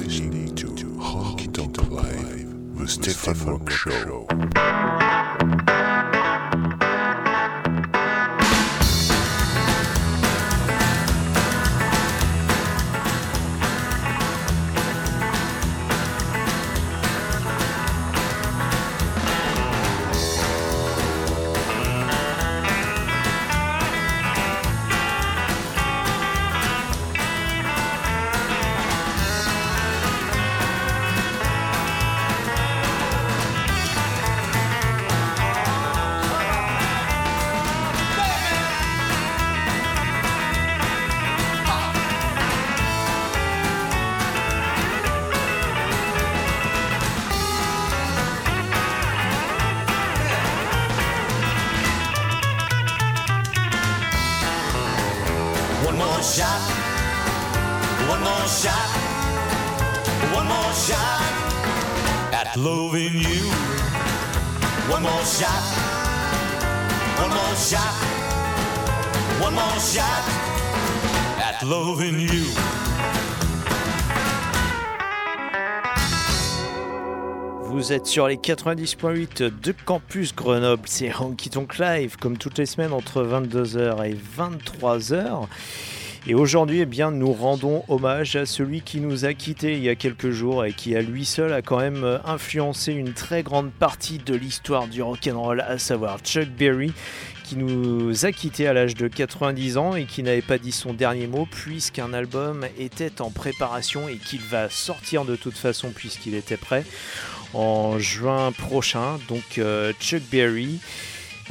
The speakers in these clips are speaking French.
Listening to Honky Tonk Live, the Stefan Rock Show. Êtes sur les 90.8 de Campus Grenoble, c'est Honky Tonk Live, comme toutes les semaines entre 22h et 23h. Et aujourd'hui, eh bien, nous rendons hommage à celui qui nous a quittés il y a quelques jours et qui à lui seul a quand même euh, influencé une très grande partie de l'histoire du rock'n'roll, à savoir Chuck Berry, qui nous a quittés à l'âge de 90 ans et qui n'avait pas dit son dernier mot puisqu'un album était en préparation et qu'il va sortir de toute façon puisqu'il était prêt en juin prochain. Donc euh, Chuck Berry.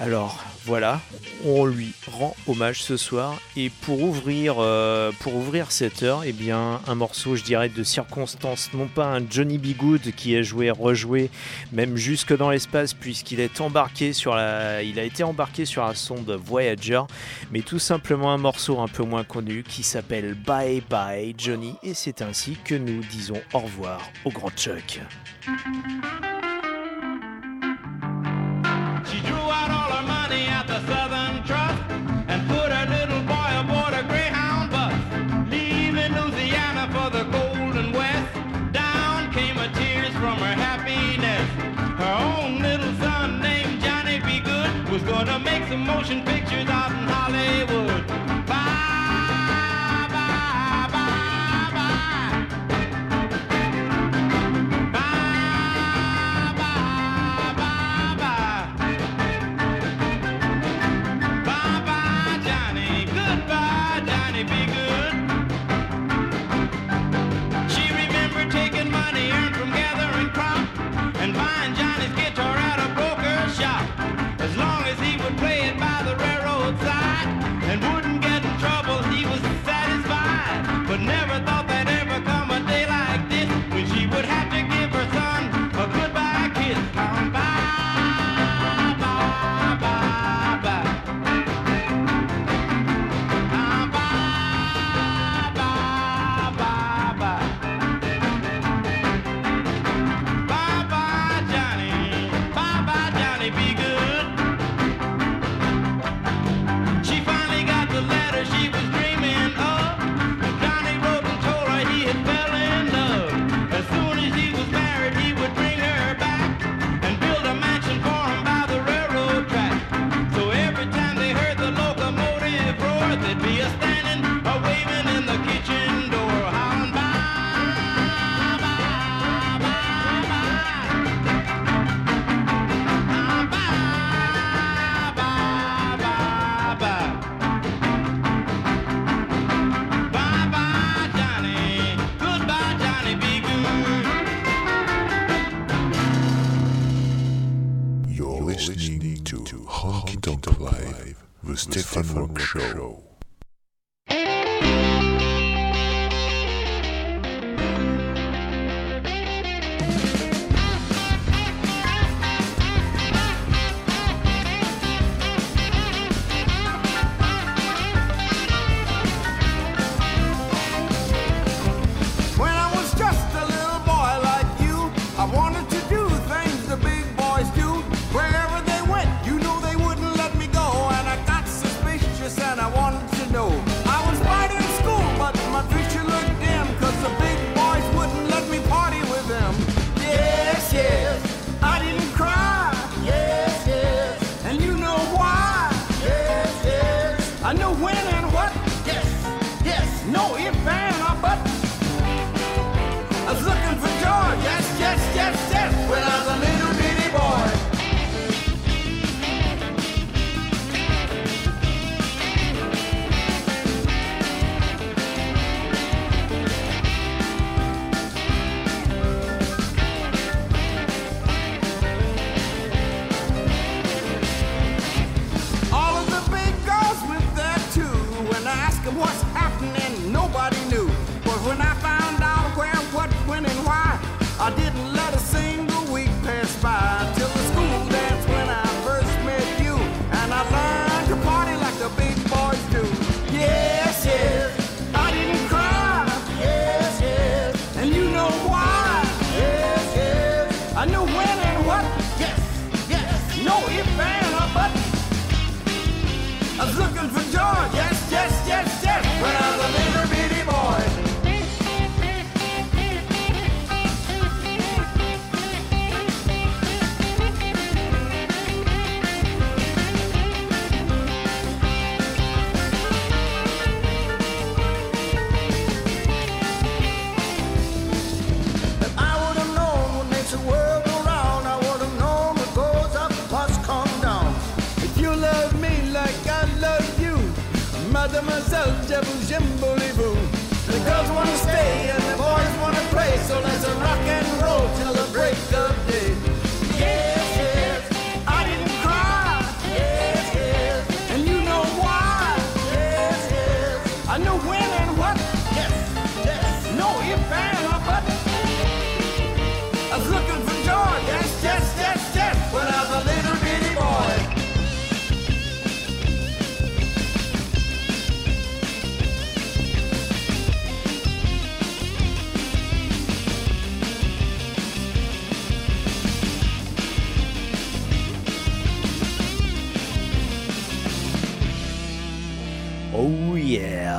Alors voilà, on lui rend hommage ce soir et pour ouvrir, euh, pour ouvrir cette heure, eh bien un morceau, je dirais, de circonstance, non pas un Johnny B. Good qui est joué, rejoué, même jusque dans l'espace puisqu'il a été embarqué sur la sonde Voyager, mais tout simplement un morceau un peu moins connu qui s'appelle Bye Bye Johnny et c'est ainsi que nous disons au revoir au grand Chuck.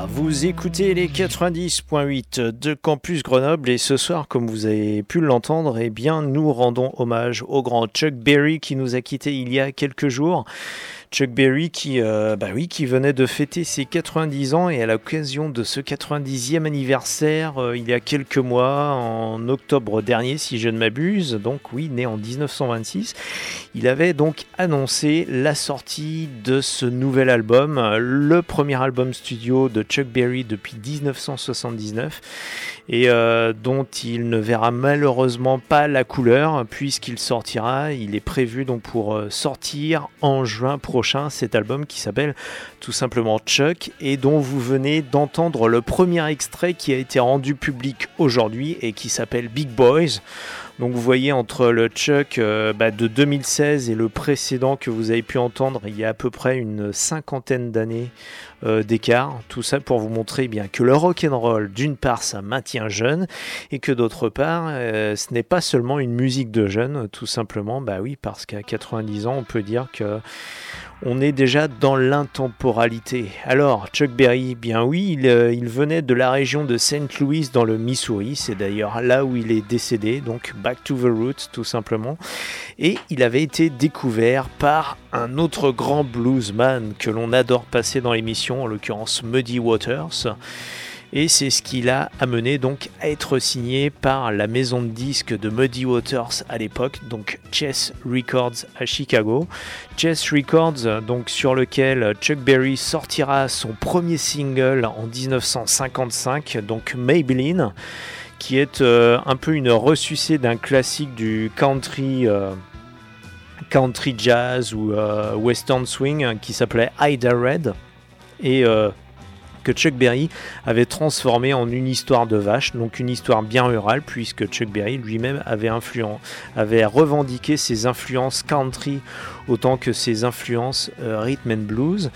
Vous écoutez les 90.8 de Campus Grenoble et ce soir, comme vous avez pu l'entendre, eh bien, nous rendons hommage au grand Chuck Berry qui nous a quittés il y a quelques jours. Chuck Berry qui, euh, bah qui venait de fêter ses 90 ans et à l'occasion de ce 90e anniversaire, euh, il y a quelques mois, en octobre dernier, si je ne m'abuse, donc oui, né en 1926, il avait donc annoncé la sortie de ce nouvel album, le premier album studio de Chuck Berry depuis 1979 et euh, dont il ne verra malheureusement pas la couleur puisqu'il sortira, il est prévu donc pour euh, sortir en juin prochain cet album qui s'appelle tout simplement Chuck et dont vous venez d'entendre le premier extrait qui a été rendu public aujourd'hui et qui s'appelle Big Boys. Donc vous voyez entre le Chuck euh, bah, de 2016 et le précédent que vous avez pu entendre, il y a à peu près une cinquantaine d'années euh, d'écart. Tout ça pour vous montrer eh bien que le rock and roll, d'une part, ça maintient jeune et que d'autre part, euh, ce n'est pas seulement une musique de jeunes, tout simplement. Bah oui, parce qu'à 90 ans, on peut dire que on est déjà dans l'intemporalité. Alors, Chuck Berry, bien oui, il, euh, venait de la région de St. Louis dans le Missouri, c'est d'ailleurs là où il est décédé, donc back to the roots tout simplement. Et il avait été découvert par un autre grand bluesman que l'on adore passer dans l'émission, en l'occurrence Muddy Waters. Et c'est ce qui l'a amené donc à être signé par la maison de disques de Muddy Waters à l'époque, donc Chess Records à Chicago. Chess Records, donc sur lequel Chuck Berry sortira son premier single en 1955, donc Maybelline, qui est euh, un peu une ressucée d'un classique du country. euh, jazz ou euh, western swing qui s'appelait Ida Red et que Chuck Berry avait transformé en une histoire de vache, donc une histoire bien rurale, puisque Chuck Berry lui-même avait, avait revendiqué ses influences country autant que ses influences euh, rhythm and blues.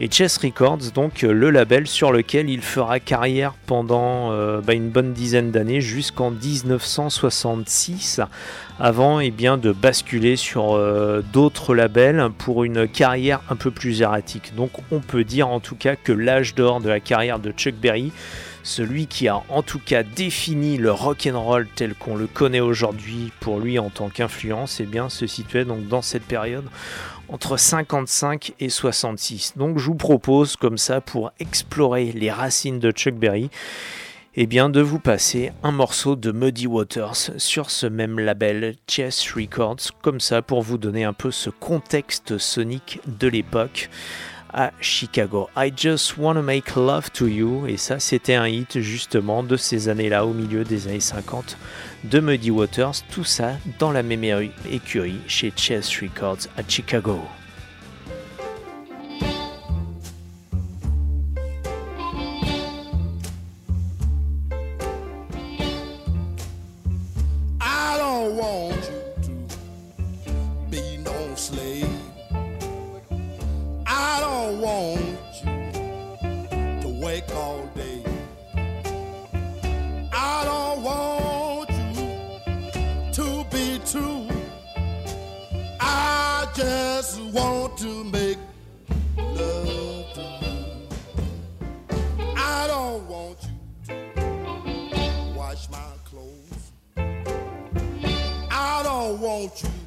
Et Chess Records, donc euh, le label sur lequel il fera carrière pendant euh, bah, une bonne dizaine d'années, jusqu'en 1966, avant eh de basculer sur d'autres labels pour une carrière un peu plus erratique. Donc on peut dire en tout cas que l'âge d'or de la carrière de Chuck Berry, celui qui a en tout cas défini le rock and roll tel qu'on le connaît aujourd'hui pour lui en tant qu'influence, eh se situait donc dans cette période entre 55 et 66. Donc je vous propose comme ça pour explorer les racines de Chuck Berry, eh bien de vous passer un morceau de Muddy Waters sur ce même label Chess Records, comme ça pour vous donner un peu ce contexte sonique de l'époque à Chicago. I Just Wanna Make Love to You, et ça c'était un hit justement de ces années-là, au milieu des années 50, de Muddy Waters, tout ça dans la même écurie chez Chess Records à Chicago. I don't want I don't want you to wake all day. I don't want you to be true. I just want to make love to you. I don't want you to wash my clothes. I don't want you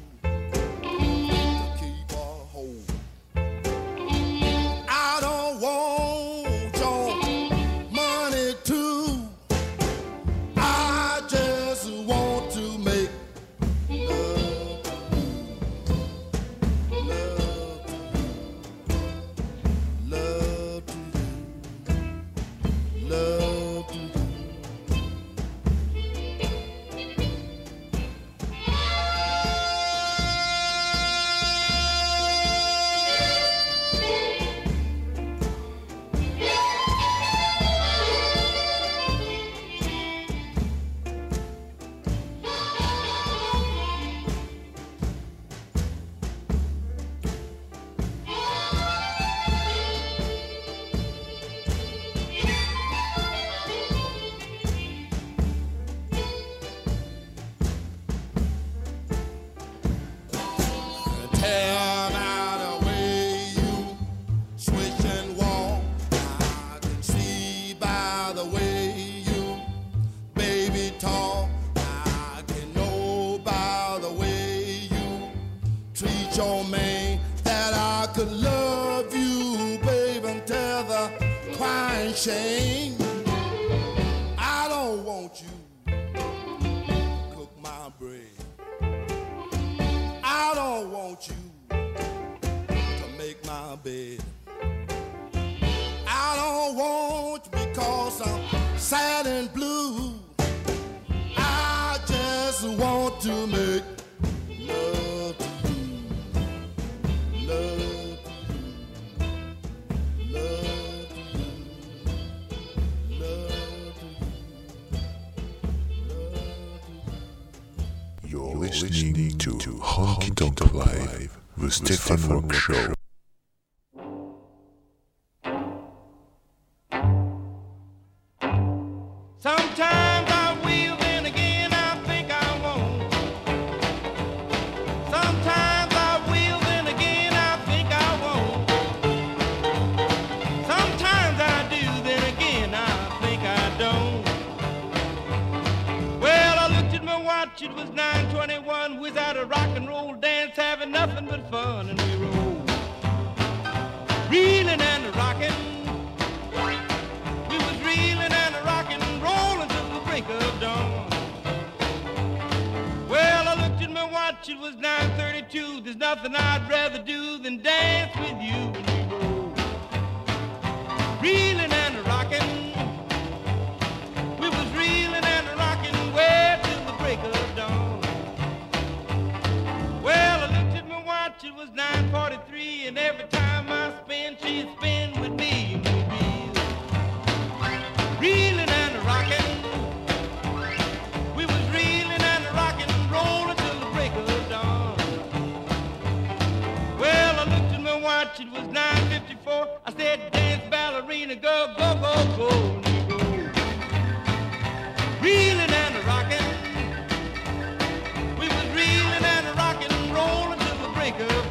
sad and blue. I just want to make love to you. Love to you. Love to you. Love to you. You're listening to Honky Tonk Live, the Stefan Rock Show.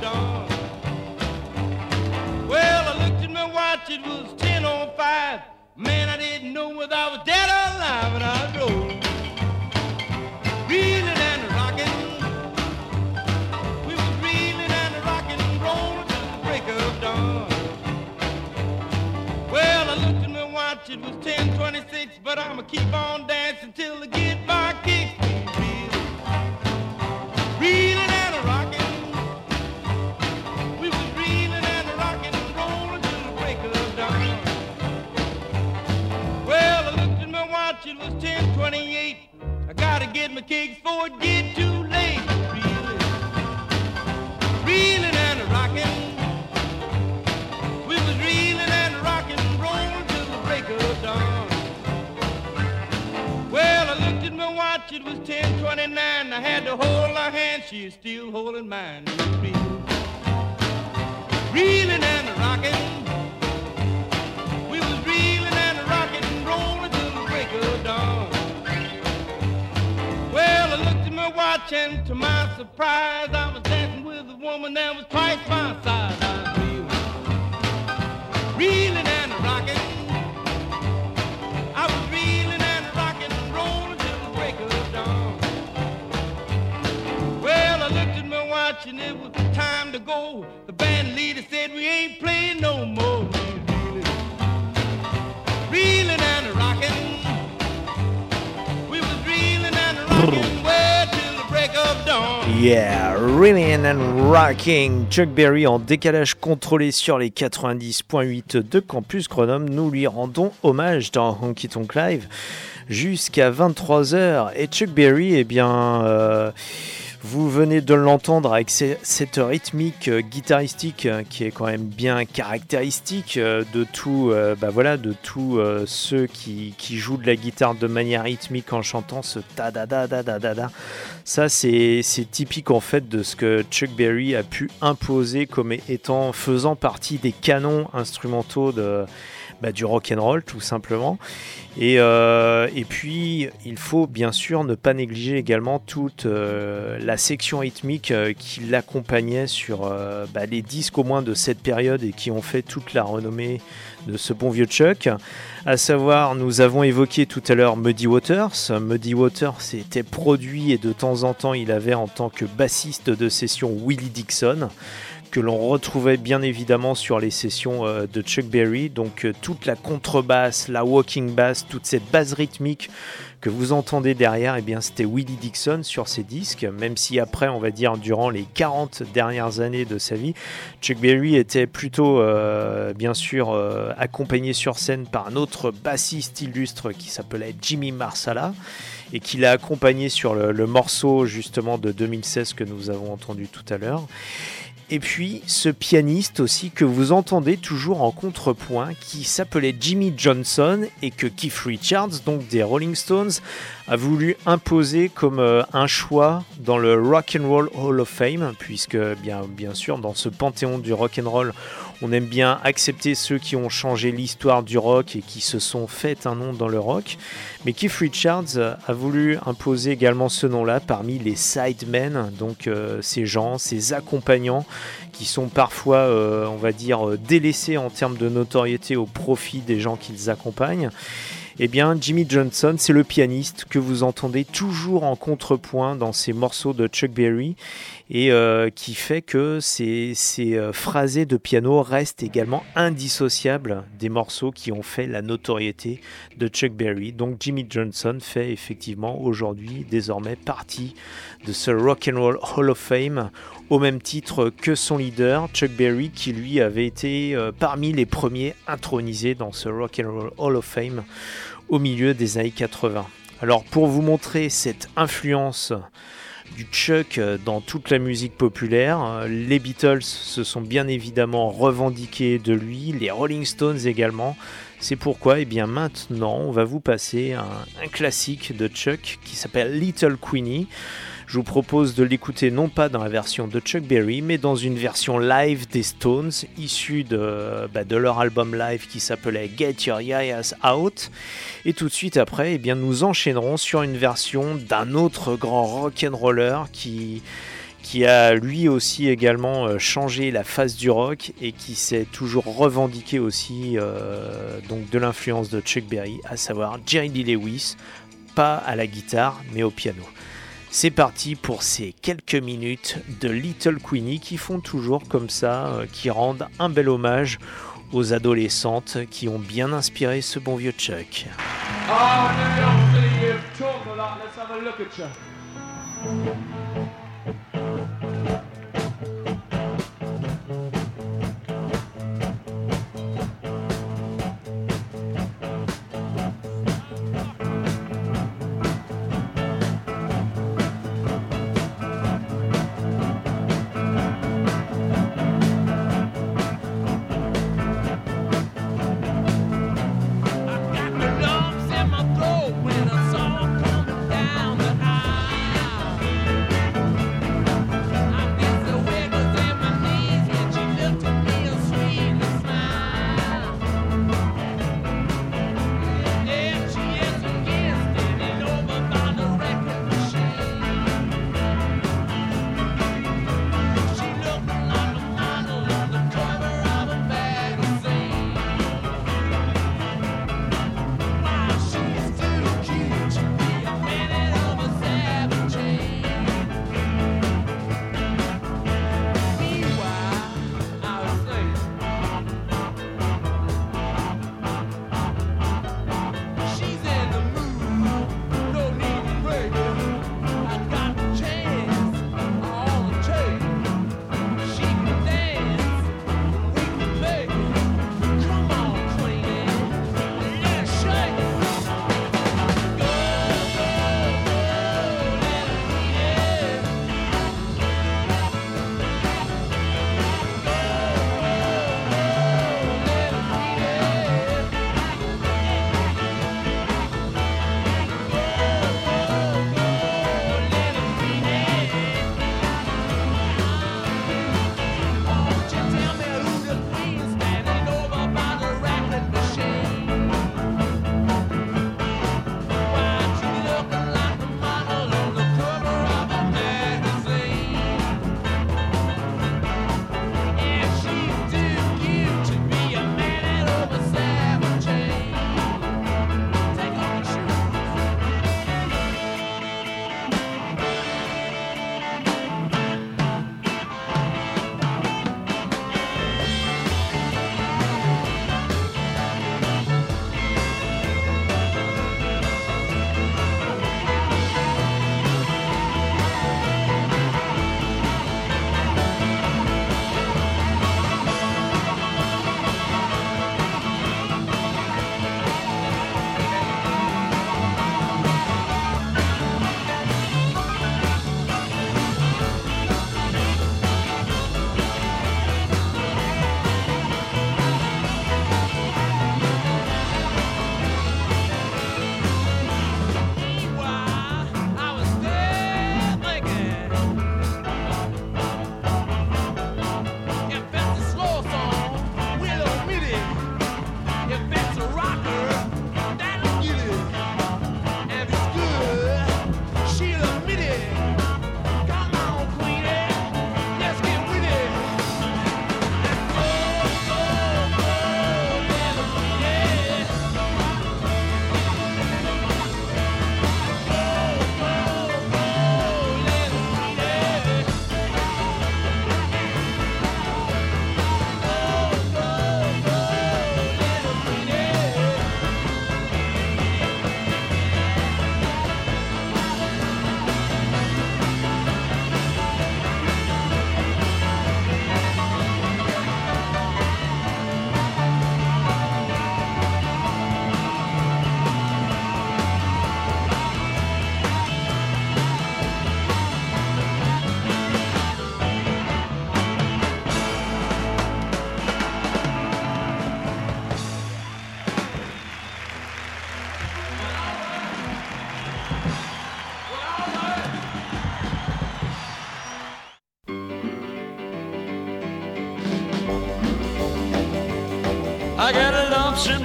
Well, I looked at my watch, it was ten on five. Man, I didn't know whether I was dead or alive, and I drove. Reeling and rocking, we was reeling and rocking, the break of dawn. Well, I looked at my watch, it was 10:26, but I'ma keep on dancing till I get my kicks. It was 1028. I gotta get my kicks before it get too late. Reeling, reeling and rocking. We was reeling and rocking rolling till the break of dawn. Well, I looked at my watch, it was 1029. I had to hold her hand, she is still holding mine. Reeling, reeling and rocking. Well, I looked at my watch and to my surprise, I was dancing with a woman that was twice my size. I was reeling, reeling and rocking. I was reeling and rocking and rolling till the break of dawn. Well, I looked at my watch and it was time to go. The band leader said we ain't playing no more. Reeling, reeling and rocking. We was reeling and rocking Yeah, Reeling and Rocking. Chuck Berry en décalage contrôlé sur les 90.8 de Campus Grenoble. Nous lui rendons hommage dans Honky Tonk Live jusqu'à 23h. Et Chuck Berry, eh bien, euh, vous venez de l'entendre avec ce- cette rythmique euh, guitaristique euh, qui est quand même bien caractéristique euh, de tout, bah de tous ceux qui, jouent de la guitare de manière rythmique en chantant ce ta da da da da da. Ça, c'est typique en fait de ce que Chuck Berry a pu imposer comme étant faisant partie des canons instrumentaux de, bah, du rock and roll tout simplement. Et, euh, et puis, il faut bien sûr ne pas négliger également toute euh, la section rythmique euh, qui l'accompagnait sur bah, les disques au moins de cette période et qui ont fait toute la renommée de ce bon vieux Chuck. À savoir, nous avons évoqué tout à l'heure Muddy Waters. Muddy Waters était produit et de temps en temps il avait en tant que bassiste de session Willie Dixon que l'on retrouvait bien évidemment sur les sessions euh, de Chuck Berry. Donc euh, toute la contrebasse, la walking bass, toute cette base rythmique que vous entendez derrière, eh bien c'était Willie Dixon sur ses disques, même si après, on va dire, durant les 40 dernières années de sa vie, Chuck Berry était plutôt, euh, bien sûr, accompagné sur scène par un autre bassiste illustre qui s'appelait Jimmy Marsala et qui l'a accompagné sur le, le morceau justement de 2016 que nous avons entendu tout à l'heure. Et puis ce pianiste aussi que vous entendez toujours en contrepoint qui s'appelait Jimmy Johnson et que Keith Richards, donc des Rolling Stones, a voulu imposer comme euh, un choix dans le Rock and Roll Hall of Fame, puisque bien, bien sûr dans ce panthéon du rock and roll, on aime bien accepter ceux qui ont changé l'histoire du rock et qui se sont fait un nom dans le rock. Mais Keith Richards a voulu imposer également ce nom-là parmi les sidemen, donc euh, ces gens, ces accompagnants qui sont parfois, euh, on va dire, délaissés en termes de notoriété au profit des gens qu'ils accompagnent. Eh bien, Jimmy Johnson, c'est le pianiste que vous entendez toujours en contrepoint dans ces morceaux de Chuck Berry et euh, qui fait que ces, ces euh, phrasés de piano restent également indissociables des morceaux qui ont fait la notoriété de Chuck Berry. Donc Jimmy Johnson fait effectivement aujourd'hui désormais partie de ce Rock and Roll Hall of Fame au même titre que son leader Chuck Berry qui lui avait été euh, parmi les premiers intronisés dans ce Rock and Roll Hall of Fame au milieu des années 80. Alors pour vous montrer cette influence du Chuck euh, dans toute la musique populaire. Euh, Les Beatles se sont bien évidemment revendiqués de lui, les Rolling Stones également. C'est pourquoi, et bien maintenant, on va vous passer un, un classique de Chuck qui s'appelle Little Queenie. Je vous propose de l'écouter non pas dans la version de Chuck Berry, mais dans une version live des Stones, issue de, bah, de leur album live qui s'appelait Get Your Yayas Out. Et tout de suite après, eh bien, nous enchaînerons sur une version d'un autre grand rock'n'roller qui, qui a lui aussi également euh, changé la face du rock et qui s'est toujours revendiqué aussi euh, donc de l'influence de Chuck Berry, à savoir Jerry Lee Lewis, pas à la guitare mais au piano. C'est parti pour ces quelques minutes de Little Queenie qui font toujours comme ça, euh, qui rendent un bel hommage aux adolescentes qui ont bien inspiré ce bon vieux Chuck. Now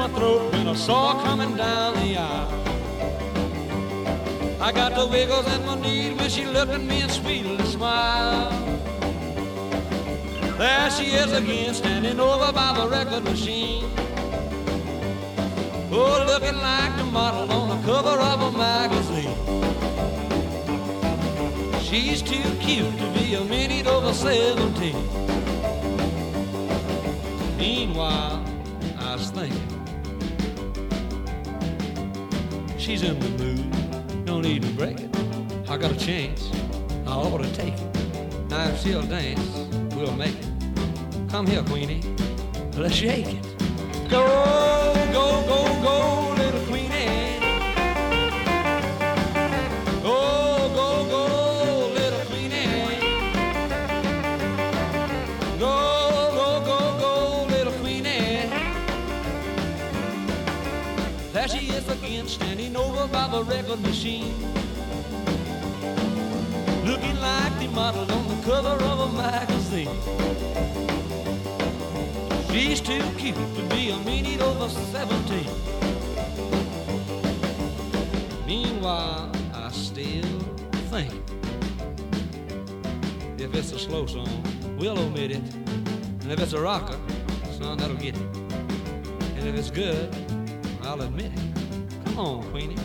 my throat when I saw her coming down the aisle. I got the wiggles in my knees when she looked at me and sweetly smiled. There she is again, standing over by the record machine. Oh, looking like the model on the cover of a magazine. She's too cute to be a minute over 17. Meanwhile, She's in the mood, don't need to break it. I got a chance, I ought to take it. Now if she'll dance, we'll make it. Come here, Queenie, let's shake it. Go, go, go, go, over by the record machine. Looking like the model on the cover of a magazine. She's too cute to be a minute over 17. Meanwhile, I still think if it's a slow song, we'll omit it. And if it's a rocker, son, that'll get it. And if it's good. Come on, Queenie,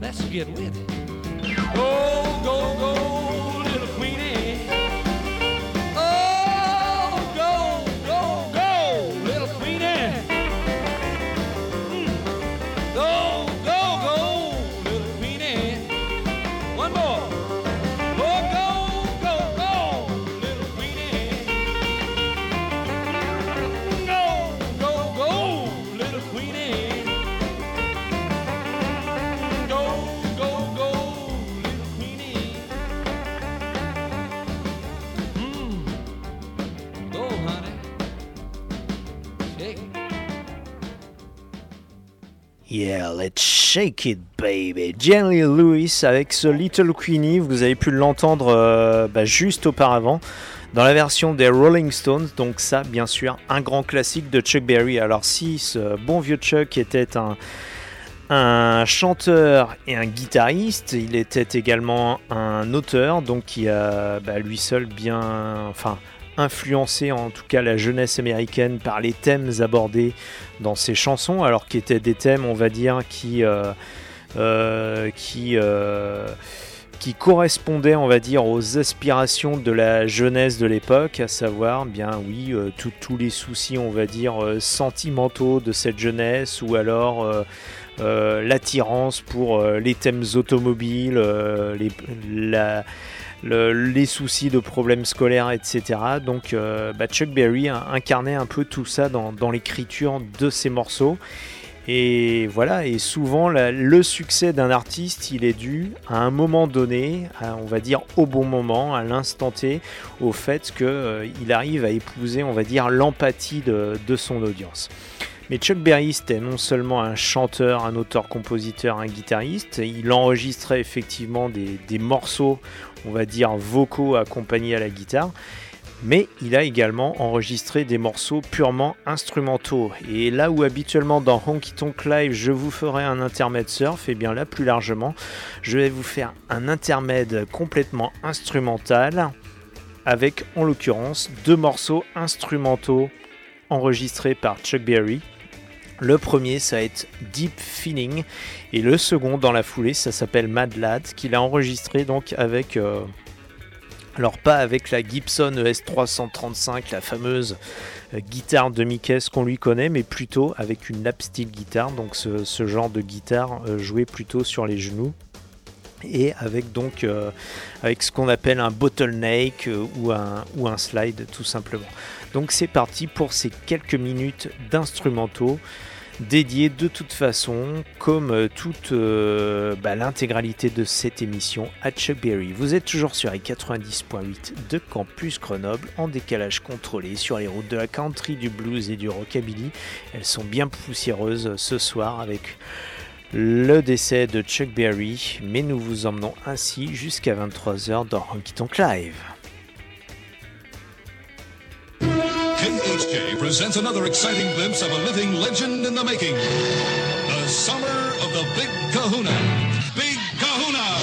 let's get with it. Go, go, go, Yeah, let's shake it, baby. Jerry Lewis avec ce Little Queenie, vous avez pu l'entendre euh, bah, juste auparavant dans la version des Rolling Stones. Donc ça, bien sûr, un grand classique de Chuck Berry. Alors si ce bon vieux Chuck était un un chanteur et un guitariste, il était également un auteur, donc qui a bah, lui seul bien, enfin, influencé en tout cas la jeunesse américaine par les thèmes abordés dans ses chansons, alors qui étaient des thèmes, on va dire, qui, euh, euh, qui, euh, qui correspondaient, on va dire, aux aspirations de la jeunesse de l'époque, à savoir, bien oui, tout- tous les soucis, on va dire, sentimentaux de cette jeunesse, ou alors l'attirance pour les thèmes automobiles, les, la- le- les soucis de problèmes scolaires, etc. Donc euh, bah, Chuck Berry a- incarnait un peu tout ça dans, l'écriture de ses morceaux. Et voilà, et souvent le succès d'un artiste, il est dû à un moment donné, on va dire au bon moment, à l'instant T, au fait qu'il arrive à épouser, on va dire, l'empathie de son audience. Mais Chuck Berry, c'était non seulement un chanteur, un auteur-compositeur, un guitariste, il enregistrait effectivement des, morceaux, on va dire, vocaux accompagnés à la guitare, mais il a également enregistré des morceaux purement instrumentaux. Et là où habituellement dans Honky Tonk Live je vous ferai un intermède surf, et bien là plus largement, je vais vous faire un intermède complètement instrumental avec en l'occurrence deux morceaux instrumentaux enregistrés par Chuck Berry. Le premier, ça va être Deep Feeling, et le second, dans la foulée, ça s'appelle Mad Lad, qu'il a enregistré donc avec, euh, alors pas avec la Gibson E ES335, la fameuse euh, guitare demi-caisse qu'on lui connaît, mais plutôt avec une lap steel guitare, donc ce, genre de guitare euh, jouée plutôt sur les genoux. Et avec donc avec ce qu'on appelle un bottleneck ou, un, ou un slide tout simplement. Donc c'est parti pour ces quelques minutes d'instrumentaux dédiés de toute façon, comme euh, toute euh, bah, l'intégralité de cette émission à Chuck Berry. Vous êtes toujours sur les 90.8 de Campus Grenoble en décalage contrôlé sur les routes de la country, du blues et du rockabilly. Elles sont bien poussiéreuses ce soir avec le décès de Chuck Berry, mais nous vous emmenons ainsi jusqu'à 23h dans Honky Tonk Live. KHJ presents another exciting glimpse of a living legend in the making. The summer of the Big Kahuna. Big Kahuna!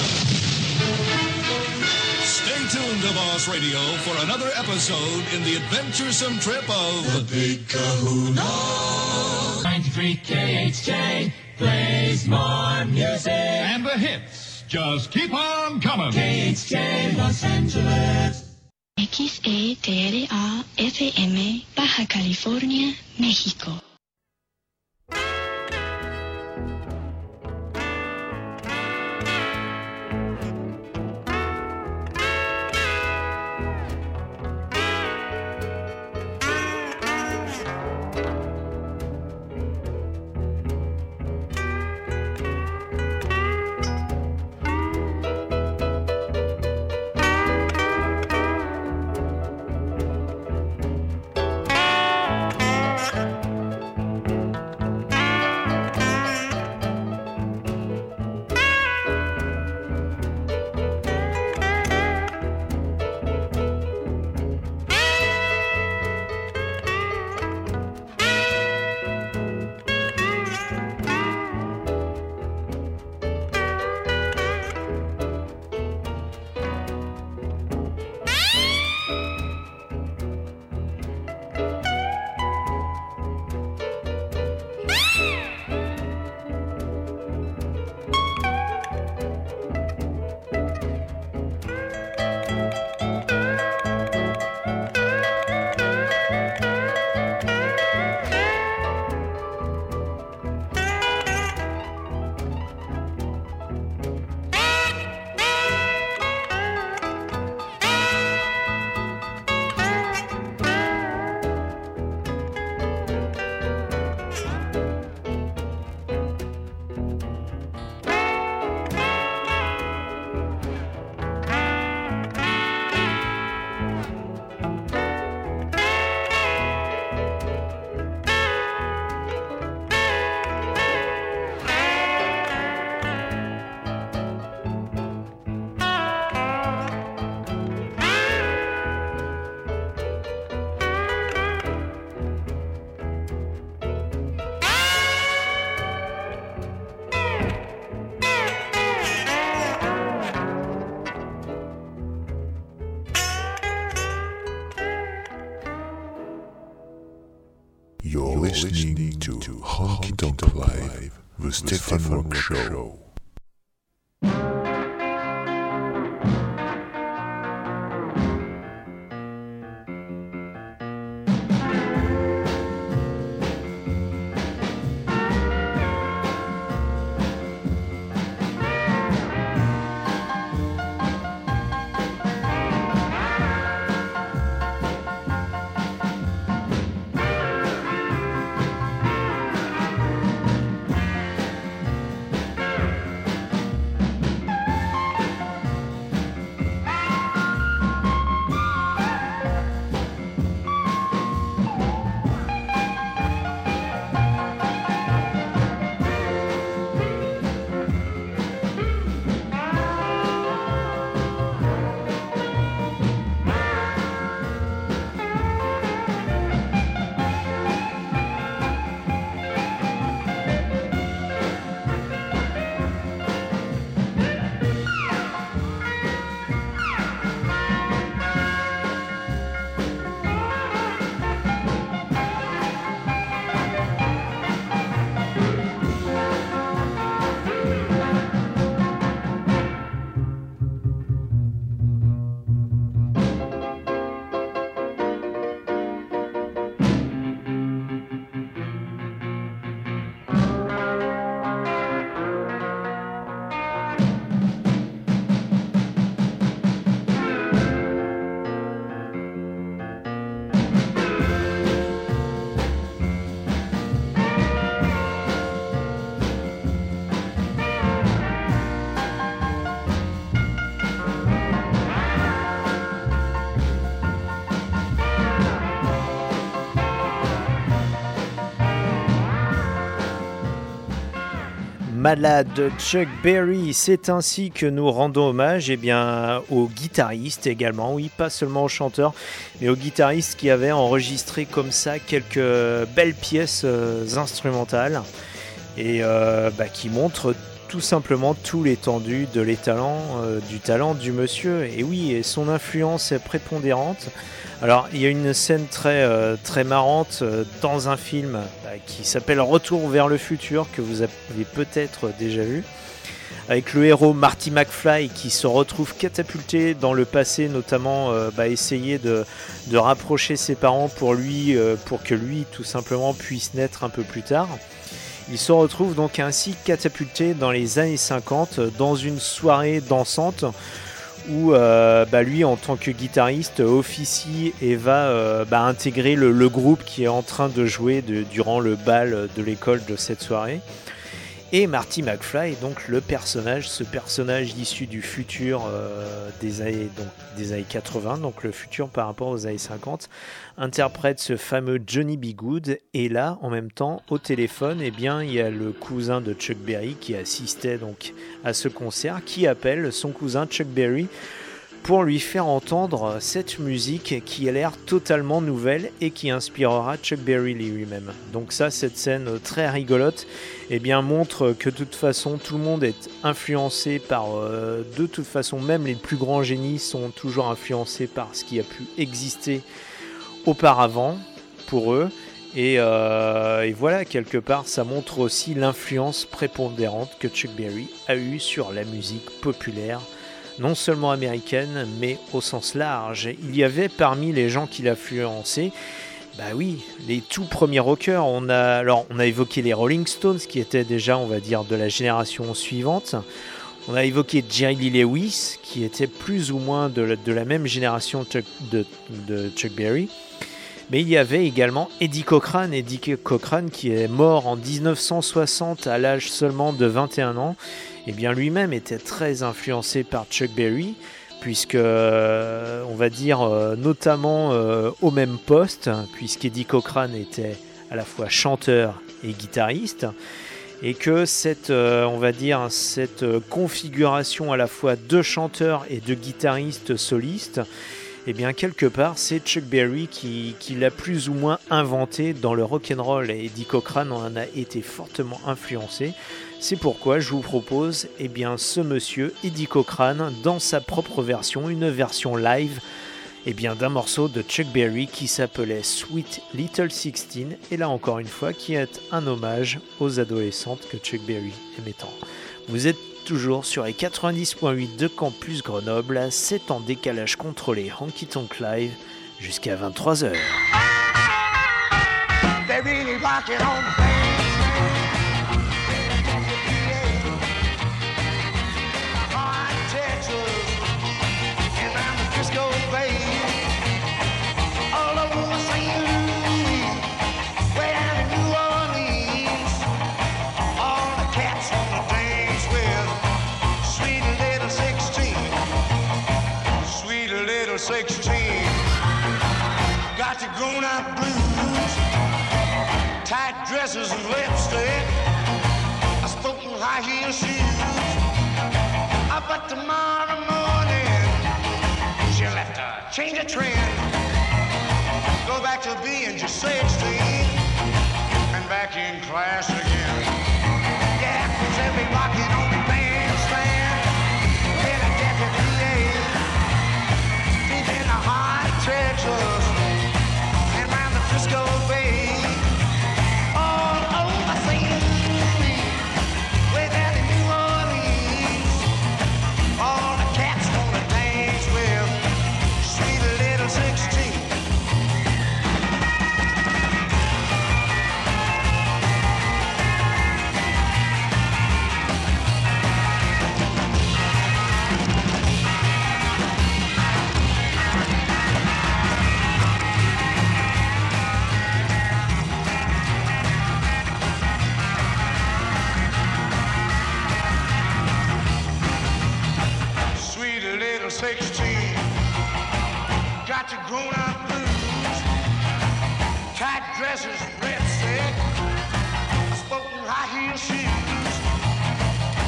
Stay tuned to Boss Radio for another episode in the adventuresome trip of the Big Kahuna. 93 KHJ plays more music. And the hits just keep on coming. KHJ Los Angeles. XETRA FM, Baja California, México. Listening to Honky Tonk Live, the Stefan Rock Show. Malade Chuck Berry. C'est ainsi que nous rendons hommage eh bien, au guitariste également, oui, pas seulement au chanteur, mais au guitariste qui avait enregistré comme ça quelques belles pièces euh, instrumentales et euh, bah, qui montrent tout simplement tout l'étendue de euh, du talent du monsieur. Et oui, et son influence est prépondérante. Alors, il y a une scène très, euh, très marrante euh, dans un film qui s'appelle Retour vers le futur, que vous avez peut-être déjà vu, avec le héros Marty McFly qui se retrouve catapulté dans le passé, notamment bah, essayer de, de rapprocher ses parents pour lui, pour que lui, tout simplement, puisse naître un peu plus tard. Il se retrouve donc ainsi catapulté dans les années 50 dans une soirée dansante où euh, bah, lui en tant que guitariste officie et va euh, bah, intégrer le, groupe qui est en train de jouer durant le bal de l'école de cette soirée. Et Marty McFly, donc le personnage, ce personnage issu du futur euh, des, années, donc, des années 80, donc le futur par rapport aux années 50, interprète ce fameux Johnny B. Good. Et là, en même temps, au téléphone, eh bien, il y a le cousin de Chuck Berry qui assistait donc à ce concert, qui appelle son cousin Chuck Berry pour lui faire entendre cette musique qui a l'air totalement nouvelle et qui inspirera Chuck Berry lui-même. Donc ça, cette scène très rigolote, eh bien montre que de toute façon tout le monde est influencé par, euh, de toute façon même les plus grands génies sont toujours influencés par ce qui a pu exister auparavant pour eux. Et, euh, et voilà, quelque part, ça montre aussi l'influence prépondérante que Chuck Berry a eue sur la musique populaire non seulement américaine, mais au sens large. Il y avait parmi les gens qui l'influençaient, bah oui, les tout premiers rockers. On a, alors, on a évoqué les Rolling Stones, qui étaient déjà, on va dire, de la génération suivante. On a évoqué Jerry Lee Lewis, qui était plus ou moins de la, même génération de, de Chuck Berry. Mais il y avait également Eddie Cochran, Eddie Cochran qui est mort en 1960 à l'âge seulement de 21 ans. Bien lui-même était très influencé par Chuck Berry, puisque euh, on va dire euh, notamment euh, au même poste, puisqu'Eddie Cochran était à la fois chanteur et guitariste, et que cette, configuration à la fois de chanteur et de guitariste soliste, et bien quelque part c'est Chuck Berry qui, l'a plus ou moins inventé dans le rock and roll et Eddie Cochran en a été fortement influencé. C'est pourquoi je vous propose eh bien, ce monsieur, Eddie Cochran, dans sa propre version, une version live, et bien d'un morceau de Chuck Berry qui s'appelait Sweet Little Sixteen, et là encore une fois qui est un hommage aux adolescentes que Chuck Berry aimait tant. Vous êtes toujours sur les 90.8 de Campus Grenoble, c'est en décalage contrôlé Honky Tonk Live jusqu'à 23h. They grown up blues tight dresses and lipstick, a spoken high heel shoes. Uh, But tomorrow morning, she'll have to change a trend, go back to being just 16 and back in class again. Yeah, 'cause be rocking on dresses, red stick Spoken high heel shoes.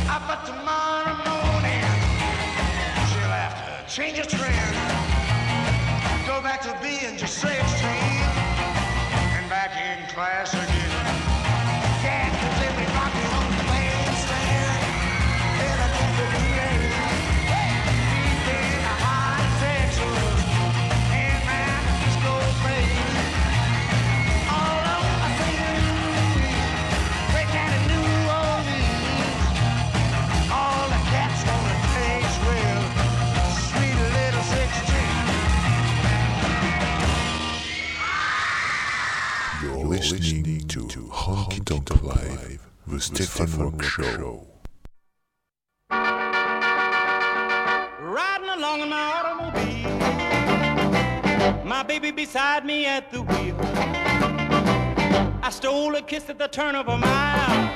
I but tomorrow morning She'll have to change a trend. Go back to being just 16 Honky Tonk Live, the Stefan Rock Show. Riding along in my automobile, my baby beside me at the wheel. I stole a kiss at the turn of a mile,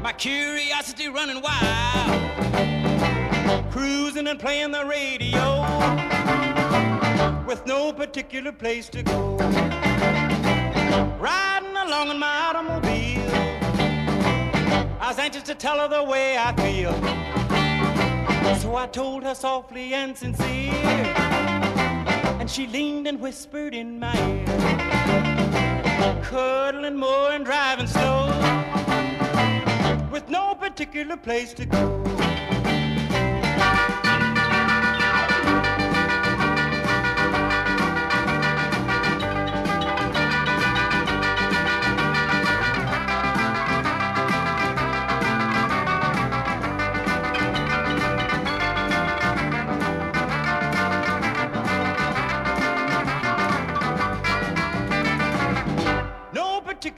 my curiosity running wild. Cruising and playing the radio, with no particular place to go. Riding along in my automobile, I was anxious to tell her the way I feel. So I told her softly and sincere, and she leaned and whispered in my ear, cuddling more and driving slow, with no particular place to go.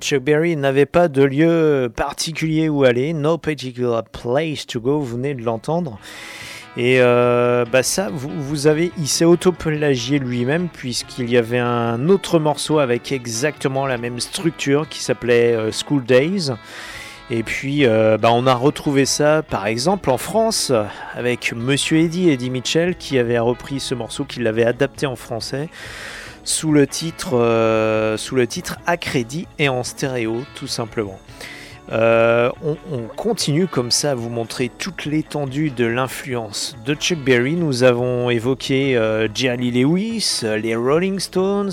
Chuck Berry n'avait pas de lieu particulier où aller, no particular place to go, vous venez de l'entendre. Et euh, bah ça, vous, vous avez, il s'est autoplagié lui-même puisqu'il y avait un autre morceau avec exactement la même structure qui s'appelait euh, School Days. Et puis, euh, bah, on a retrouvé ça, par exemple, en France, avec Monsieur Eddie, Eddie Mitchell, qui avait repris ce morceau, qui l'avait adapté en français, sous le titre, euh, à crédit et en stéréo, tout simplement. Euh, on, on continue comme ça à vous montrer toute l'étendue de l'influence de Chuck Berry. Nous avons évoqué euh, Jerry Lewis, euh, les Rolling Stones,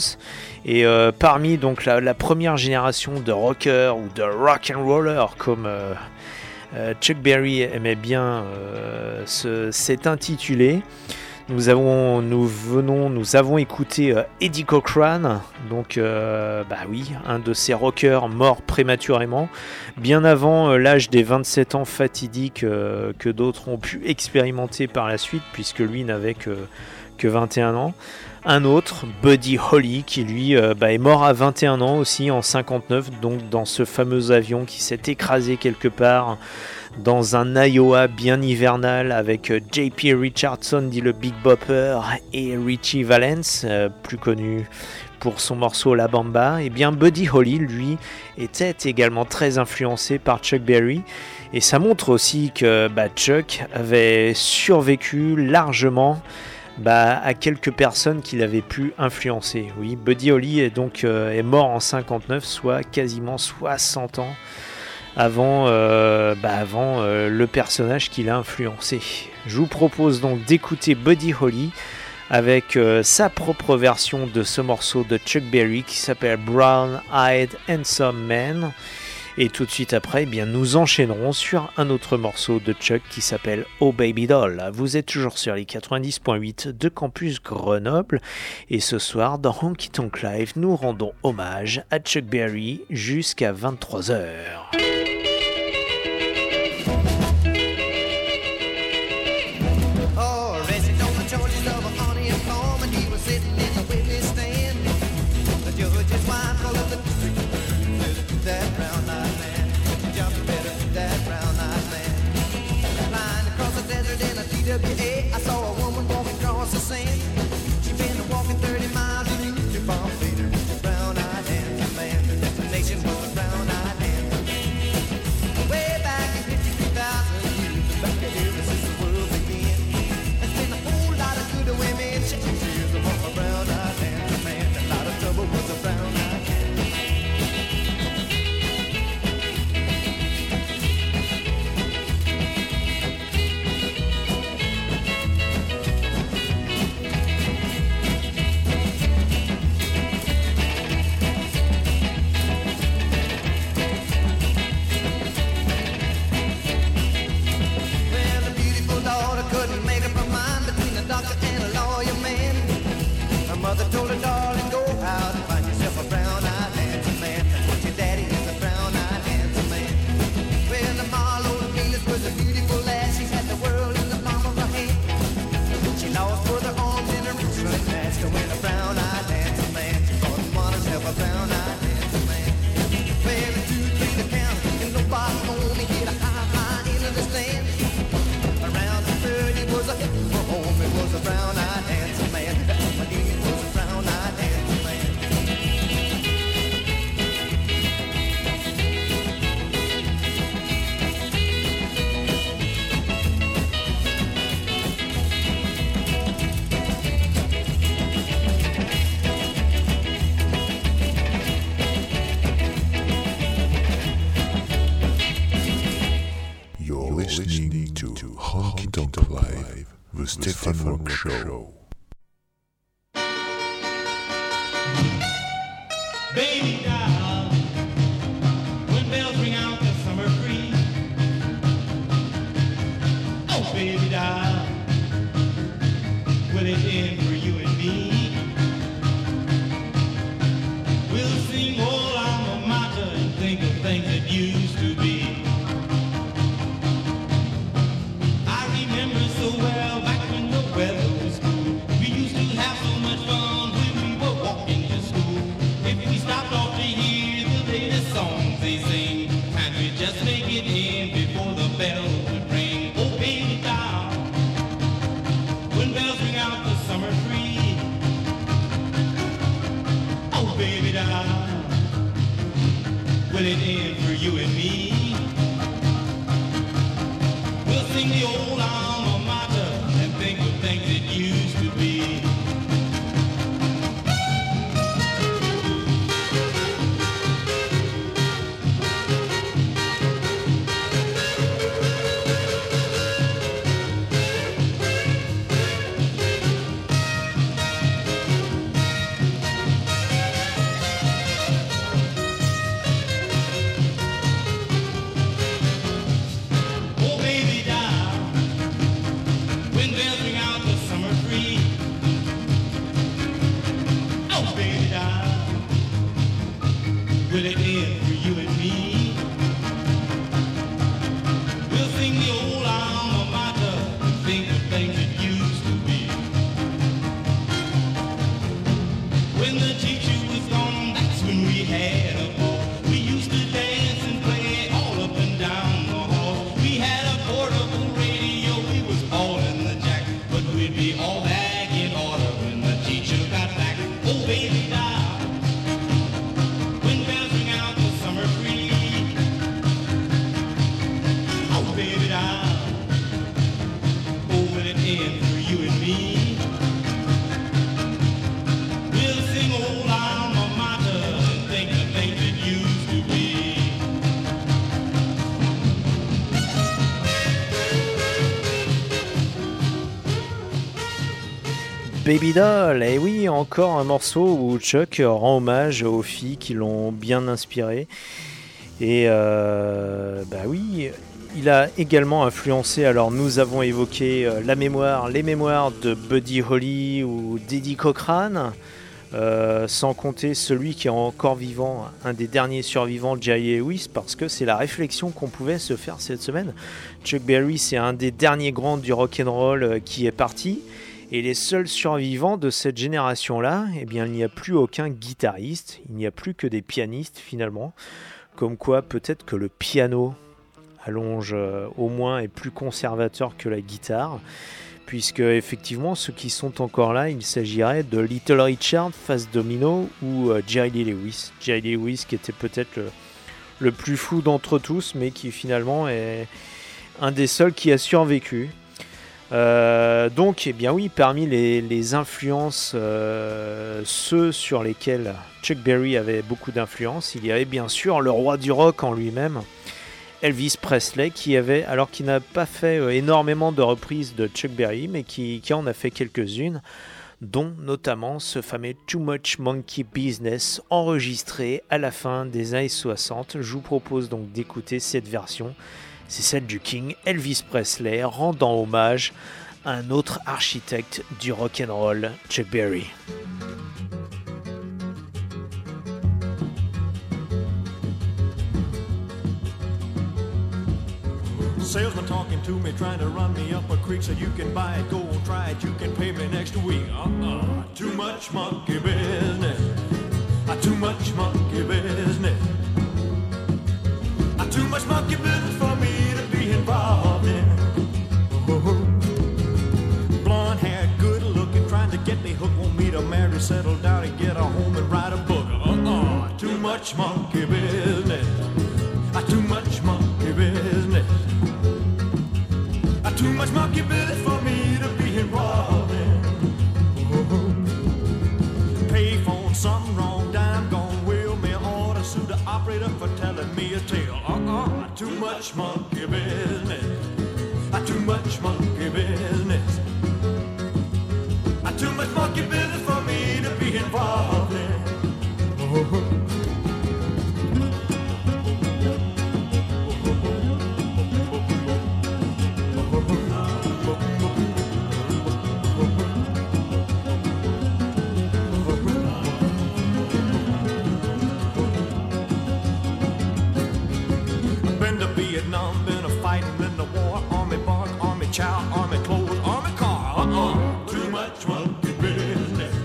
et parmi donc la, première génération de rockers ou de rock and rollers comme Chuck Berry aimait bien se- s'est intitulé. Nous avons, nous venons, nous avons écouté euh, Eddie Cochran, donc euh, bah oui, un de ces rockers morts prématurément, bien avant euh, l'âge des 27 ans fatidiques que d'autres ont pu expérimenter par la suite, puisque lui n'avait que, que 21 ans. Un autre, Buddy Holly, qui lui bah, est mort à 21 ans aussi en 59, donc dans ce fameux avion qui s'est écrasé quelque part dans un Iowa bien hivernal avec euh, JP Richardson dit le Big Bopper et Richie Valens, euh, plus connu pour son morceau La Bamba, et bien Buddy Holly, lui, était également très influencé par Chuck Berry. Et ça montre aussi que bah, Chuck avait survécu largement bah, à quelques personnes qu'il avait pu influencer. Oui, Buddy Holly est donc euh, est mort en 59, soit quasiment 60 ans avant, euh, bah, avant euh, le personnage qu'il a influencé. Je vous propose donc d'écouter Buddy Holly avec euh, sa propre version de ce morceau de Chuck Berry qui s'appelle Brown Eyed Handsome Man. Et tout de suite après, eh bien, nous enchaînerons sur un autre morceau de Chuck qui s'appelle Oh Baby Doll. Vous êtes toujours sur les 90.8 de Campus Grenoble. Et ce soir, dans Honky Tonk Live, nous rendons hommage à Chuck Berry jusqu'à 23h. Stefan Rock Show. Baby Doll, et oui, encore un morceau où Chuck rend hommage aux filles qui l'ont bien inspiré. Et euh, bah oui, il a également influencé, alors nous avons évoqué euh, la mémoire, les mémoires de Buddy Holly ou d'Eddie Cochrane, euh, sans compter celui qui est encore vivant, un des derniers survivants, Jerry Lewis, parce que c'est la réflexion qu'on pouvait se faire cette semaine. Chuck Berry, c'est un des derniers grands du rock'n'roll euh, qui est parti. Et les seuls survivants de cette génération-là, eh bien, il n'y a plus aucun guitariste, il n'y a plus que des pianistes finalement. Comme quoi, peut-être que le piano allonge euh, au moins est plus conservateur que la guitare, puisque effectivement, ceux qui sont encore là, il s'agirait de Little Richard, Fast Domino ou euh, Jerry Lee Lewis. Jerry Lee Lewis qui était peut-être le, le plus fou d'entre tous, mais qui finalement est un des seuls qui a survécu. Euh, donc, eh bien oui, parmi les, influences, euh, ceux sur lesquels Chuck Berry avait beaucoup d'influence, il y avait bien sûr le roi du rock en lui-même, Elvis Presley, qui avait, alors qu'il n'a pas fait euh, énormément de reprises de Chuck Berry, mais qui, qui en a fait quelques-unes, dont notamment ce fameux Too Much Monkey Business enregistré à la fin des années 60. Je vous propose donc d'écouter cette version c'est celle du King Elvis Presley rendant hommage à un autre architecte du rock'n'roll, Chuck Berry. Salesman talking to me, trying to run me up a creek so you can buy it, go try it, you can pay me next week. Uh-uh, too much monkey business. Uh, too much monkey business. Uh, too much monkey business for me to be involved in. Blonde hair, good looking, trying to get me hooked, want me to marry, settle down, and get a home and write a book. Uh-uh, too much monkey business. Uh, too much monkey business. Uh, too much monkey business for me to be involved in. Payphone, something wrong, dime gone, will me order, sue the operator for telling me a tale. Too much monkey business. Too much monkey business. Too much monkey business for me to be involved Vietnam, been a fighting, in to war, army bark, army chow, army clothes, army car. Uh-uh. Too much monkey business.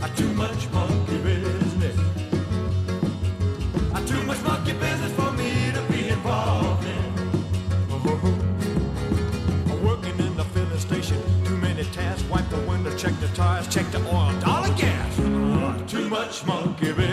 Uh, too much monkey business. Uh, too much monkey business for me to be involved in. Uh, Working in the filling station, too many tasks, wipe the window, check the tires, check the oil, dollar gas. Uh, too much monkey business.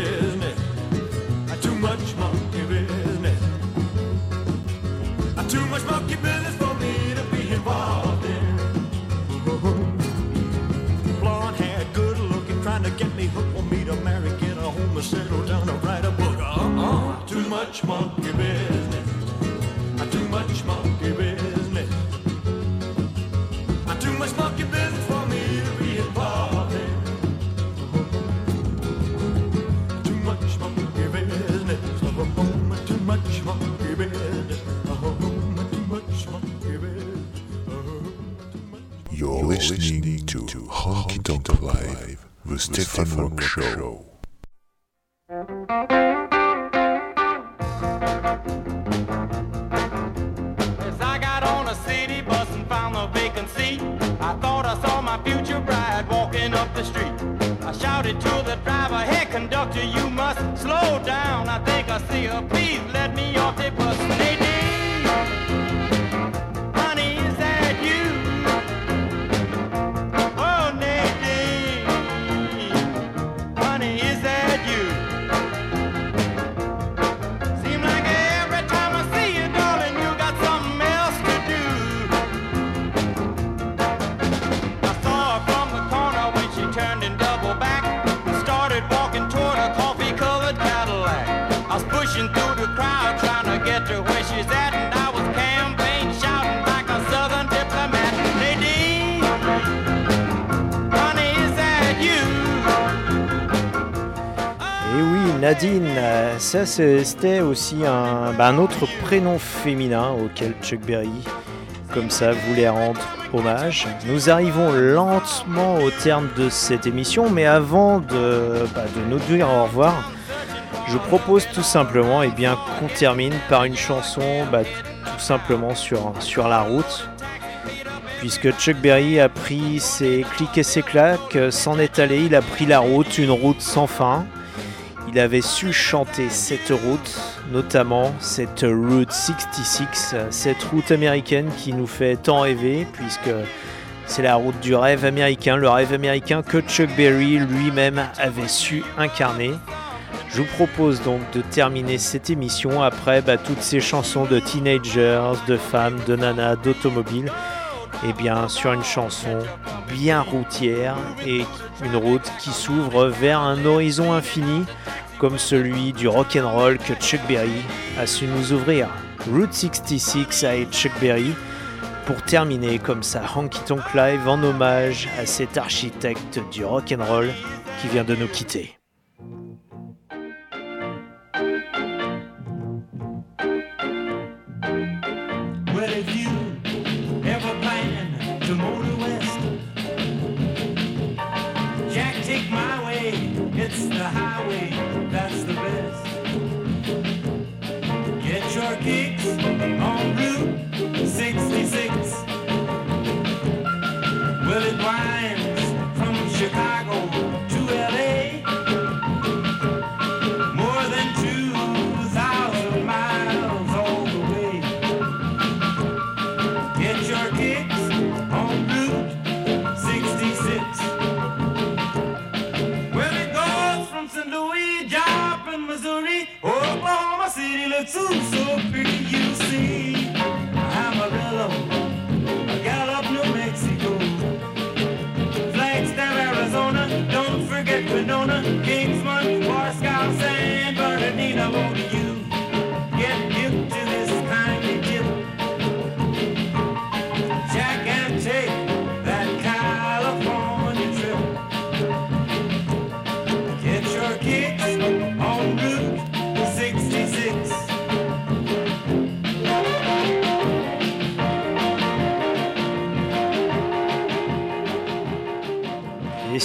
The Stefan Rock Show. As Nadine, ça c'était aussi un, bah, un autre prénom féminin auquel Chuck Berry, comme ça, voulait rendre hommage. Nous arrivons lentement au terme de cette émission, mais avant de, bah, nous dire au revoir, je propose tout simplement eh bien, qu'on termine par une chanson bah, tout simplement sur, sur la route. Puisque Chuck Berry a pris ses clics et ses claques, s'en est allé, il a pris la route, une route sans fin. Il avait su chanter cette route, notamment cette Route 66, euh, cette route américaine qui nous fait tant rêver, puisque c'est la route du rêve américain, le rêve américain que Chuck Berry lui-même avait su incarner. Je vous propose donc de terminer cette émission après bah, toutes ces chansons de teenagers, de femmes, de nanas, d'automobiles, et bien sur une chanson bien routière et une route qui s'ouvre vers un horizon infini comme celui du rock'n'roll que Chuck Berry a su nous ouvrir. Route 66 avec Chuck Berry pour terminer comme ça Honky Tonk Live en hommage à cet architecte du rock'n'roll qui vient de nous quitter.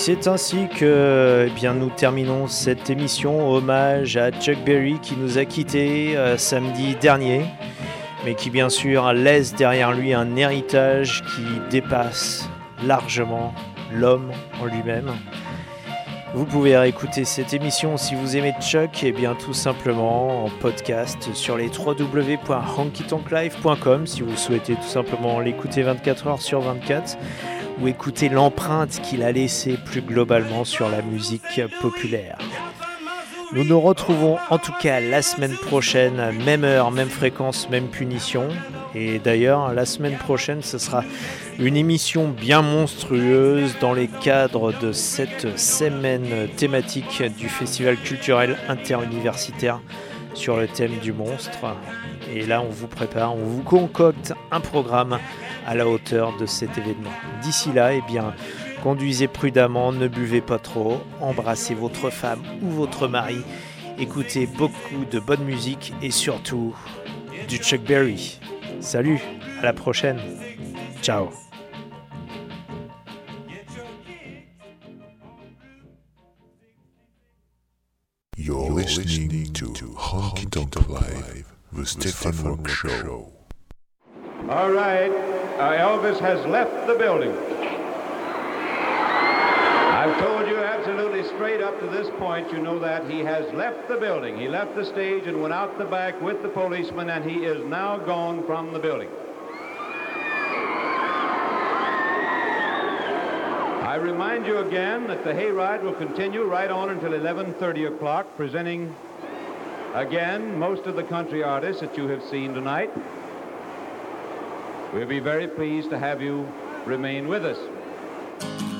C'est ainsi que eh nous terminons cette émission hommage à Chuck Berry qui nous a quittés euh, samedi dernier, mais qui bien sûr laisse derrière lui un héritage qui dépasse largement l'homme en lui-même. Vous pouvez réécouter cette émission si vous aimez Chuck, et bien tout simplement en podcast sur les www.honkytonklive.com si vous souhaitez tout simplement l'écouter 24 heures sur 24 ou écouter l'empreinte qu'il a laissée plus globalement sur la musique populaire. Nous nous retrouvons en tout cas la semaine prochaine, même heure, même fréquence, même punition. Et d'ailleurs, la semaine prochaine, ce sera une émission bien monstrueuse dans les cadres de cette semaine thématique du Festival culturel interuniversitaire sur le thème du monstre. Et là, on vous prépare, on vous concocte un programme à la hauteur de cet événement. D'ici là, eh bien, conduisez prudemment, ne buvez pas trop, embrassez votre femme ou votre mari, écoutez beaucoup de bonne musique et surtout du Chuck Berry. Salut, à la prochaine. Ciao. You're listening to Honky Tonk Live, the Stefan Rock Show. All right, uh, Elvis has left the building. I've told you absolutely straight up to this point, you know that he has left the building. He left the stage and went out the back with the policeman, and he is now gone from the building. I remind you again that the hayride will continue right on until 11:30 o'clock, presenting again most of the country artists that you have seen tonight. We'll be very pleased to have you remain with us.